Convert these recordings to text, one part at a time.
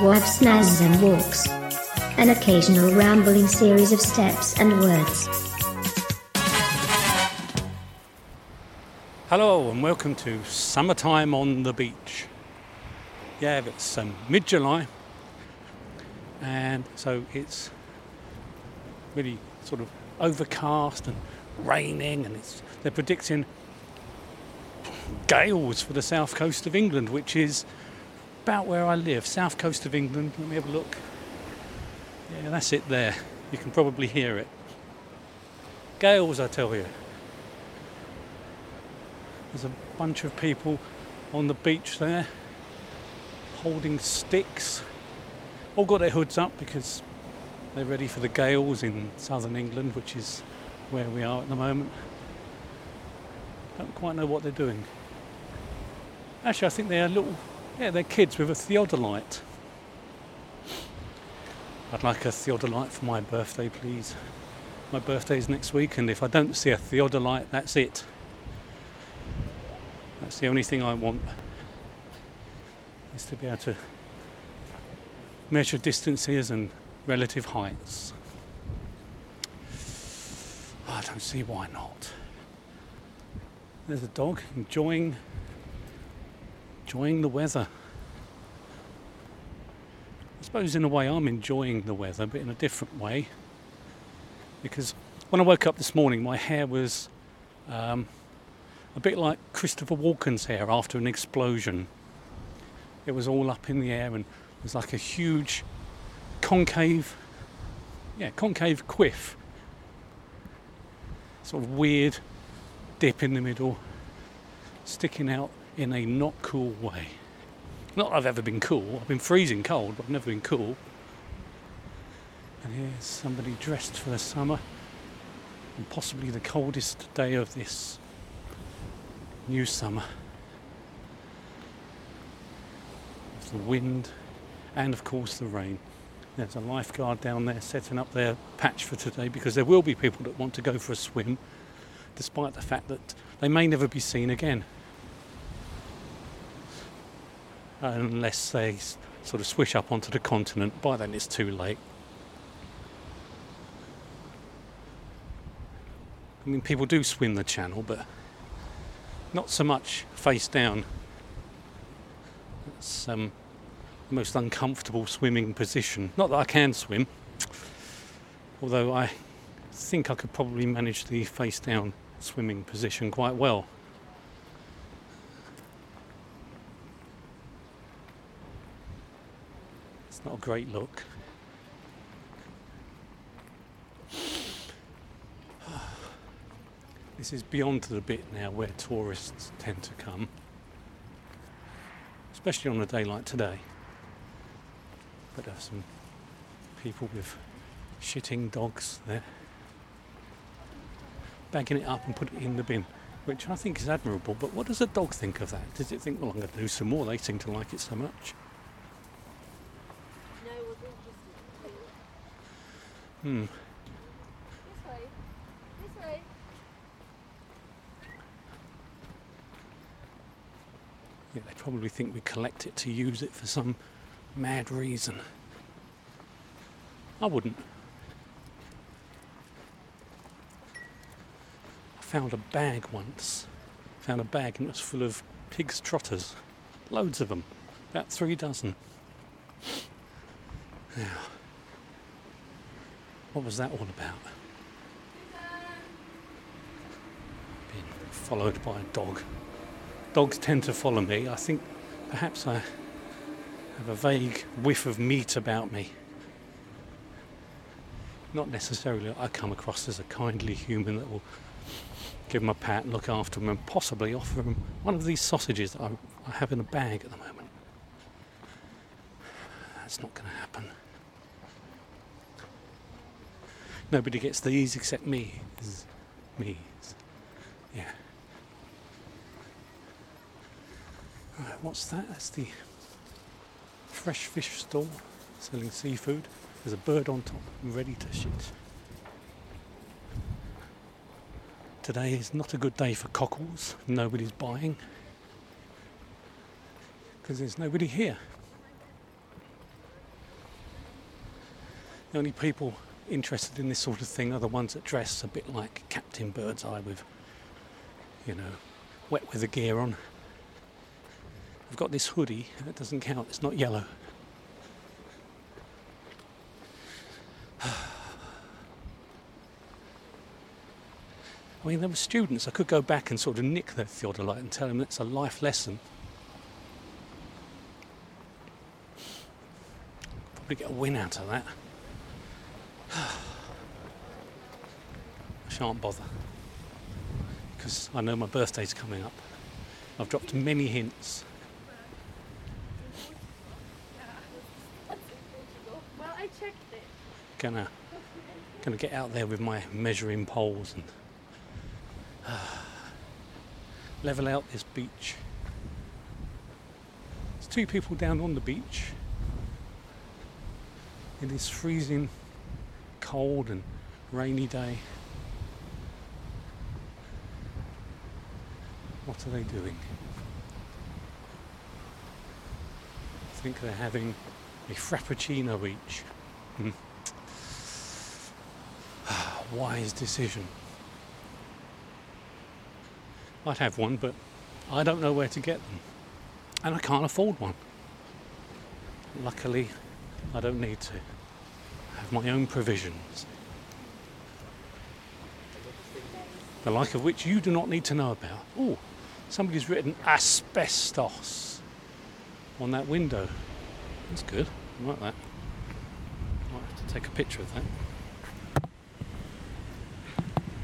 Wabsnazsm walks. An occasional rambling series of steps and words. Hello and welcome to Summertime on the Beach. Yeah, it's um, mid July and so it's really sort of overcast and raining and they're predicting gales for the south coast of England, which is about where I live, south coast of England. Let me have a look. Yeah, that's it there. You can probably hear it. Gales, I tell you. There's a bunch of people on the beach there holding sticks. All got their hoods up because they're ready for the gales in southern England, which is where we are at the moment. Don't quite know what they're doing. Actually, I think they're little, yeah, they're kids with a theodolite. I'd like a theodolite for my birthday, please. My birthday's next week, and if I don't see a theodolite, that's it. That's the only thing I want. Is to be able to measure distances and relative heights. I don't see why not. There's a dog enjoying enjoying the weather. I suppose in a way I'm enjoying the weather, but in a different way. Because when I woke up this morning, my hair was um, a bit like Christopher Walken's hair after an explosion. It was all up in the air and it was like a huge concave, yeah, concave quiff. Sort of weird dip in the middle, sticking out in a not cool way. Not that I've ever been cool, I've been freezing cold, but I've never been cool. And here's somebody dressed for the summer, and possibly the coldest day of this new summer. With the wind and, of course, the rain. There's a lifeguard down there setting up their patch for today because there will be people that want to go for a swim, despite the fact that they may never be seen again. Unless they sort of swish up onto the continent. By then, it's too late. I mean, people do swim the channel, but not so much face down. It's um, the most uncomfortable swimming position. Not that I can swim, although I think I could probably manage the face down swimming position quite well. It's not a great look. This is beyond the bit now where tourists tend to come, especially on a day like today. But there are some people with shitting dogs there, bagging it up and put it in the bin, which I think is admirable. But what does a dog think of that? Does it think, well, I'm going to do some more? They seem to like it so much. Hmm. This way. This way. Yeah, they probably think we collect it to use it for some mad reason. I wouldn't. I found a bag once. Found a bag and it was full of pig's trotters. Loads of them. About three dozen. Yeah. What was that all about? Being followed by a dog. Dogs tend to follow me. I think perhaps I have a vague whiff of meat about me. Not necessarily I come across as a kindly human that will give them a pat and look after them and possibly offer them one of these sausages that I, I have in a bag at the moment. That's not going to happen. Nobody gets these except me. Me. Yeah. Right, what's that? That's the fresh fish stall selling seafood. There's a bird on top, ready to shit. Today is not a good day for cockles. Nobody's buying because there's nobody here. The only people interested in this sort of thing are the ones that dress a bit like Captain Birdseye with, you know, wet weather gear on. I've got this hoodie, it doesn't count, it's not yellow. I mean, there were students. I could go back and sort of nick their theodolite and tell them it's a life lesson. Probably get a win out of that. Shan't bother because I know my birthday's coming up. I've dropped many hints. Well, I checked it. Gonna, gonna get out there with my measuring poles and level out this beach. There's two people down on the beach. It is freezing cold and rainy day. What are they doing? I think they're having a frappuccino each. Hmm. Wise decision. I'd have one, but I don't know where to get them. And I can't afford one. Luckily, I don't need to. I have my own provisions. The like of which you do not need to know about. Oh, somebody's written asbestos on that window. That's good. I like that. Might have to take a picture of that.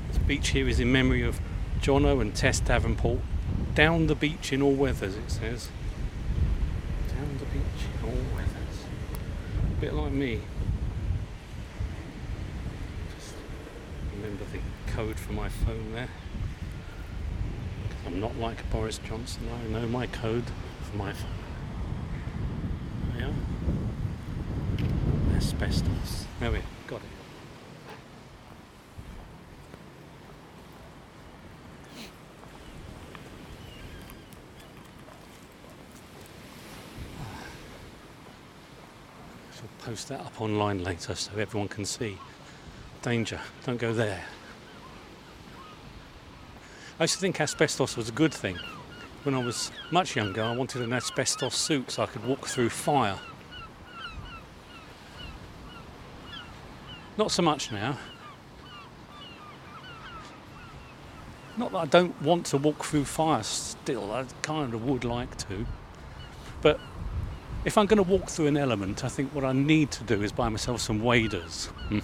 This beach here is in memory of Jono and Tess Davenport. Down the beach in all weathers, it says. Down the beach in all weathers. A bit like me. Just remember the code for my phone there. I'm not like Boris Johnson. I know my code for my phone. Are. Asbestos. There we are. Got it. Shall post that up online later so everyone can see. Danger, don't go there. I used to think asbestos was a good thing. When I was much younger, I wanted an asbestos suit so I could walk through fire. Not so much now. Not that I don't want to walk through fire still, I kind of would like to. But if I'm going to walk through an element, I think what I need to do is buy myself some waders. Hmm.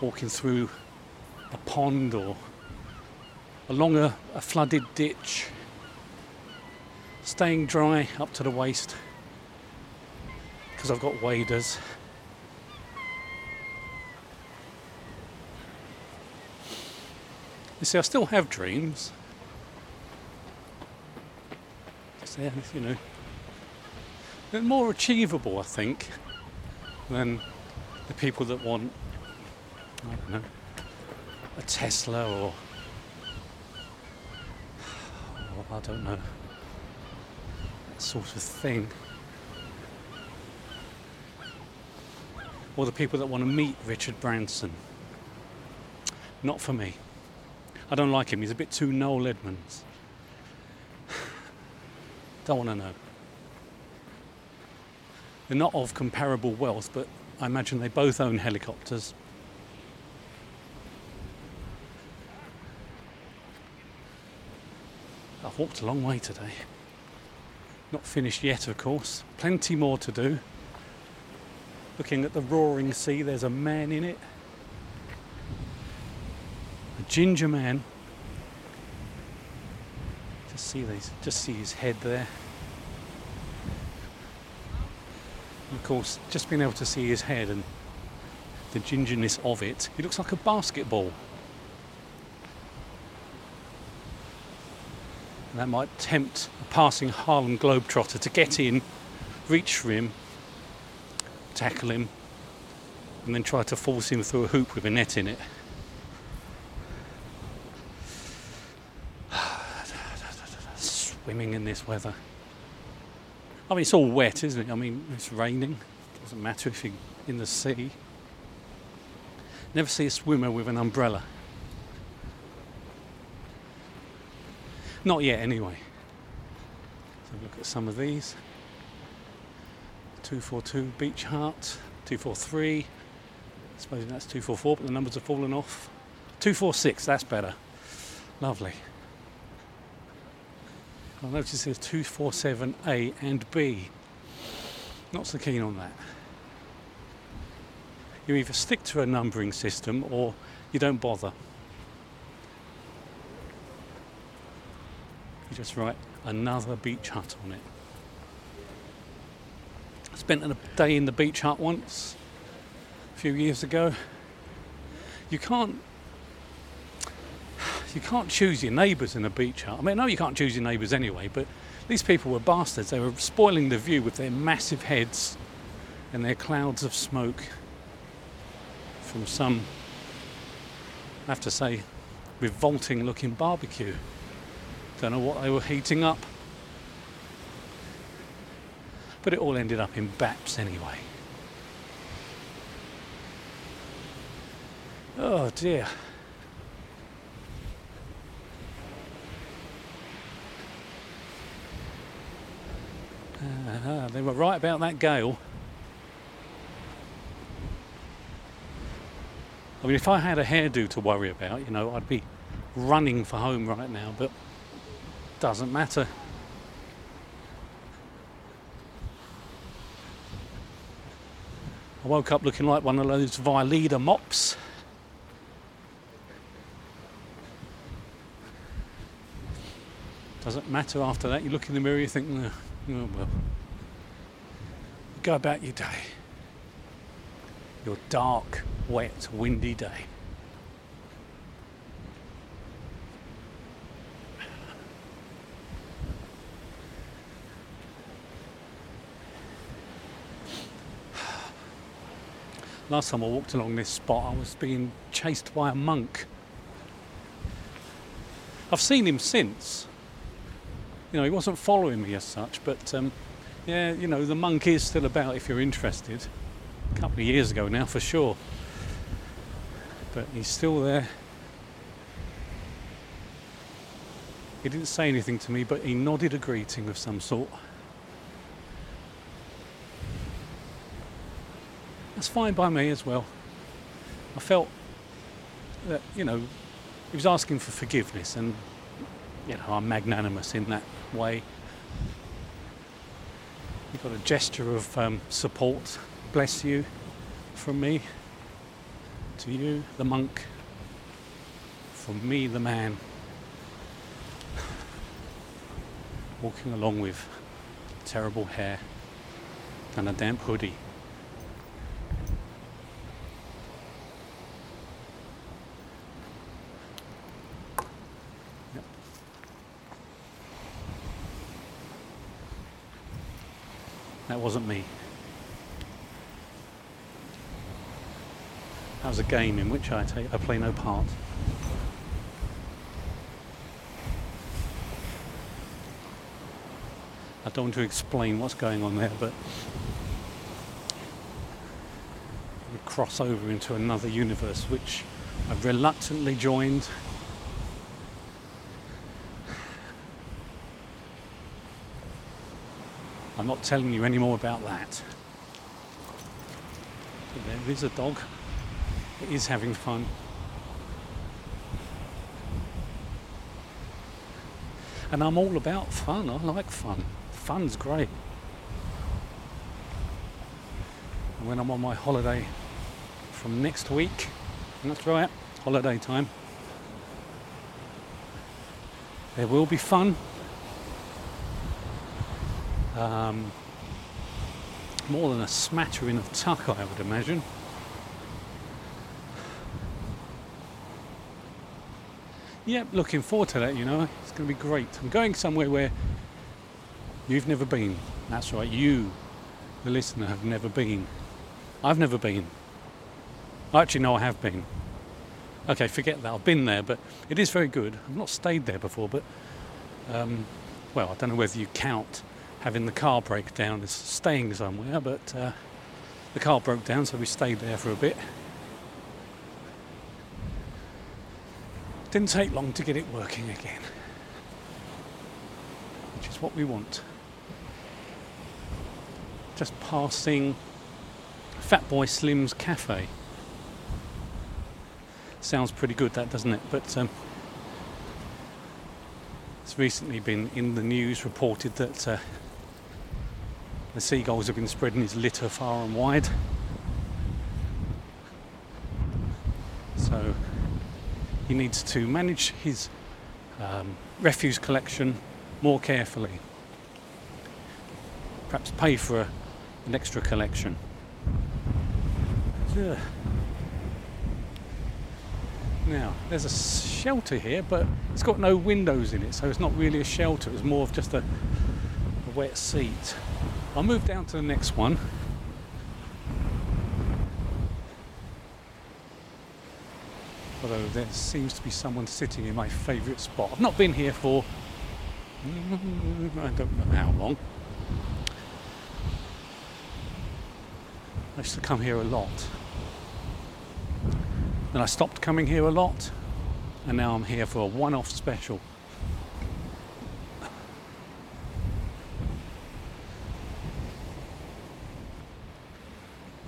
Walking through a pond or along a, a flooded ditch, staying dry up to the waist because I've got waders. You see, I still have dreams. Just, you know, they're more achievable, I think, than the people that want, I don't know, a Tesla or, or I don't know, that sort of thing. Or the people that want to meet Richard Branson. Not for me. I don't like him. He's a bit too Noel Edmonds. Don't want to know. They're not of comparable wealth, but I imagine they both own helicopters. I've walked a long way today. Not finished yet, of course. Plenty more to do. Looking at the roaring sea, there's a man in it. A ginger man. Just see these, just see his head there. And of course, just being able to see his head and the gingerness of it, he looks like a basketball. And that might tempt a passing Harlem Globetrotter to get in, reach for him, tackle him, and then try to force him through a hoop with a net in it. Swimming in this weather. I mean, it's all wet, isn't it? I mean, it's raining. It Doesn't matter if you're in the sea. Never see a swimmer with an umbrella. Not yet, anyway. Let's have a look at some of these. 242 Beach Hut, 243. I suppose that's 244, but the numbers have fallen off. 246, that's better. Lovely. I notice there's 247A and B. Not so keen on that. You either stick to a numbering system or you don't bother. You just write another beach hut on it. I spent a day in the beach hut once a few years ago. You can't you can't choose your neighbours in a beach hut. I mean, no, you can't choose your neighbours anyway, but these people were bastards. They were spoiling the view with their massive heads and their clouds of smoke from some, I have to say, revolting looking barbecue. Don't know what they were heating up. But it all ended up in baps anyway. Oh dear. Uh, they were right about that gale. I mean, if I had a hairdo to worry about, you know, I'd be running for home right now, but doesn't matter. I woke up looking like one of those Vileda mops. Doesn't matter after that. You look in the mirror, you think, oh well. Go about your day. Your dark, wet, windy day. Last time I walked along this spot, I was being chased by a monk. I've seen him since. You know, he wasn't following me as such, but um, yeah, you know, the monk is still about if you're interested. A couple of years ago now, for sure. But he's still there. He didn't say anything to me, but he nodded a greeting of some sort. That's fine by me as well. I felt that, you know, he was asking for forgiveness, and, you know, I'm magnanimous in that way. He got a gesture of um, support, bless you, from me to you, the monk, from me, the man, walking along with terrible hair and a damp hoodie. That wasn't me. That was a game in which I, take, I play no part. I don't want to explain what's going on there, but we cross over into another universe which I've reluctantly joined. I'm not telling you any more about that. But there is a dog. It is having fun. And I'm all about fun. I like fun. Fun's great. And when I'm on my holiday from next week, that's right, holiday time, there will be fun. Um, more than a smattering of tuck, I would imagine. Yep, looking forward to that, you know. It's going to be great. I'm going somewhere where you've never been. That's right, you, the listener, have never been. I've never been. I actually, no, I have been. Okay, forget that. I've been there, but it is very good. I've not stayed there before, but, um, well, I don't know whether you count having the car break down as staying somewhere, but uh, The car broke down, so we stayed there for a bit. Didn't take long to get it working again, which is what we want. Just passing Fatboy Slim's Cafe. Sounds pretty good, that doesn't it? But um, it's recently been in the news reported that uh, the seagulls have been spreading his litter far and wide. So he needs to manage his um, refuse collection more carefully. Perhaps pay for a, an extra collection. Yeah. Now, there's a shelter here, but it's got no windows in it, so it's not really a shelter. It's more of just a, a wet seat. I'll move down to the next one. Although there seems to be someone sitting in my favourite spot. I've not been here for I don't know how long. I used to come here a lot. Then I stopped coming here a lot, and now I'm here for a one off special.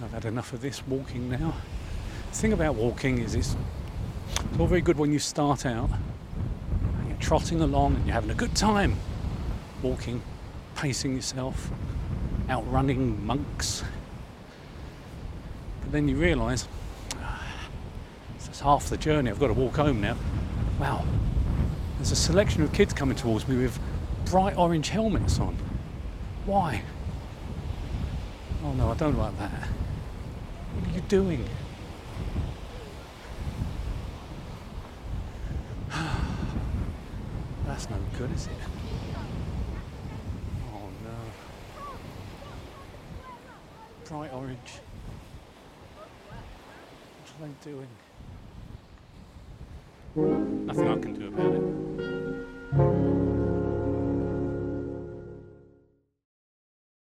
I've had enough of this walking now. The thing about walking is it's, it's all very good when you start out and you're trotting along and you're having a good time walking, pacing yourself, outrunning monks. But then you realise ah, it's half the journey. I've got to walk home now. Wow. There's a selection of kids coming towards me with bright orange helmets on. Why? Oh no, I don't like that. What are you doing? That's no good, is it? Oh no. Bright orange. What are they doing? Nothing I can do about it.